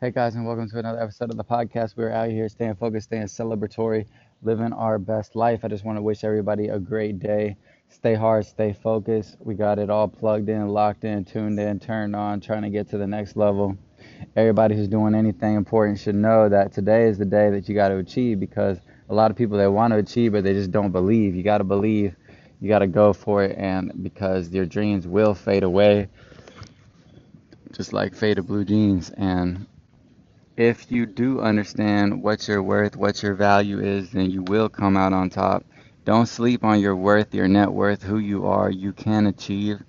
Hey guys, and welcome to another episode of the podcast. We're out here staying focused, staying celebratory, living our best life. I just want to wish everybody a great day. Stay hard, stay focused. We got it all plugged in, locked in, tuned in, turned on, trying to get to the next level. Everybody who's doing anything important should know that today is the day that you got to achieve because a lot of people they want to achieve but they just don't believe. You got to believe. You got to go for it and because your dreams will fade away just like faded blue jeans and if you do understand what your worth, what your value is, then you will come out on top. Don't sleep on your worth, your net worth, who you are, you can achieve.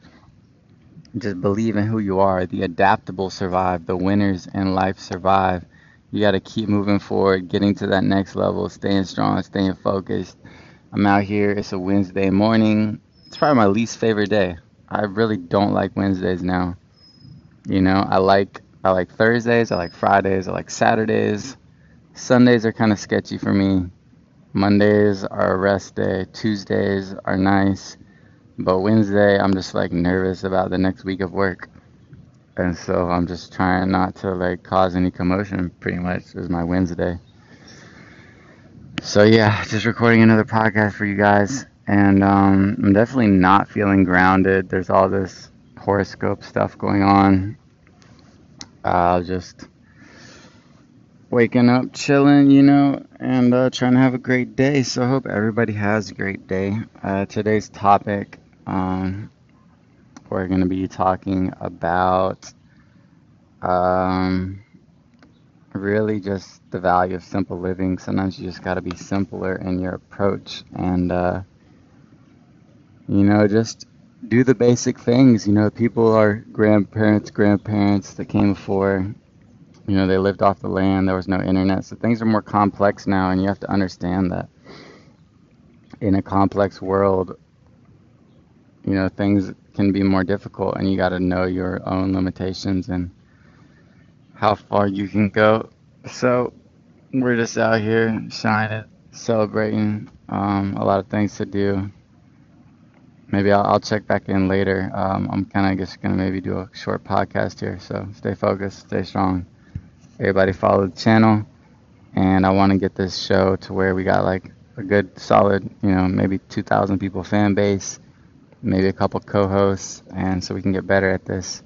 Just believe in who you are. The adaptable survive, the winners in life survive. You got to keep moving forward, getting to that next level, staying strong, staying focused. I'm out here. It's a Wednesday morning. It's probably my least favorite day. I really don't like Wednesdays now. You know, I like I like Thursdays, I like Fridays, I like Saturdays. Sundays are kind of sketchy for me. Mondays are a rest day. Tuesdays are nice. But Wednesday, I'm just like nervous about the next week of work. And so I'm just trying not to like cause any commotion pretty much is my Wednesday. So yeah, just recording another podcast for you guys. And um, I'm definitely not feeling grounded. There's all this horoscope stuff going on uh, just waking up, chilling, you know, and uh, trying to have a great day. So I hope everybody has a great day. Uh, today's topic, um, we're going to be talking about um, really just the value of simple living. Sometimes you just got to be simpler in your approach and, uh, you know, just do the basic things. You know, people are grandparents, grandparents that came before. You know, they lived off the land. There was no internet, so things are more complex now, and you have to understand that in a complex world, you know, things can be more difficult, and you got to know your own limitations and how far you can go. So we're just out here shining, celebrating. Um, a lot of things to do maybe I'll, I'll check back in later. Um, I'm kind of just going to maybe do a short podcast here. So stay focused, stay strong. Everybody follow the channel. And I want to get this show to where we got like a good solid, you know, maybe 2,000 people fan base, maybe a couple co hosts, and so we can get better at this.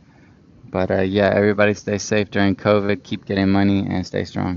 But uh, yeah, everybody stay safe during COVID, keep getting money, and stay strong.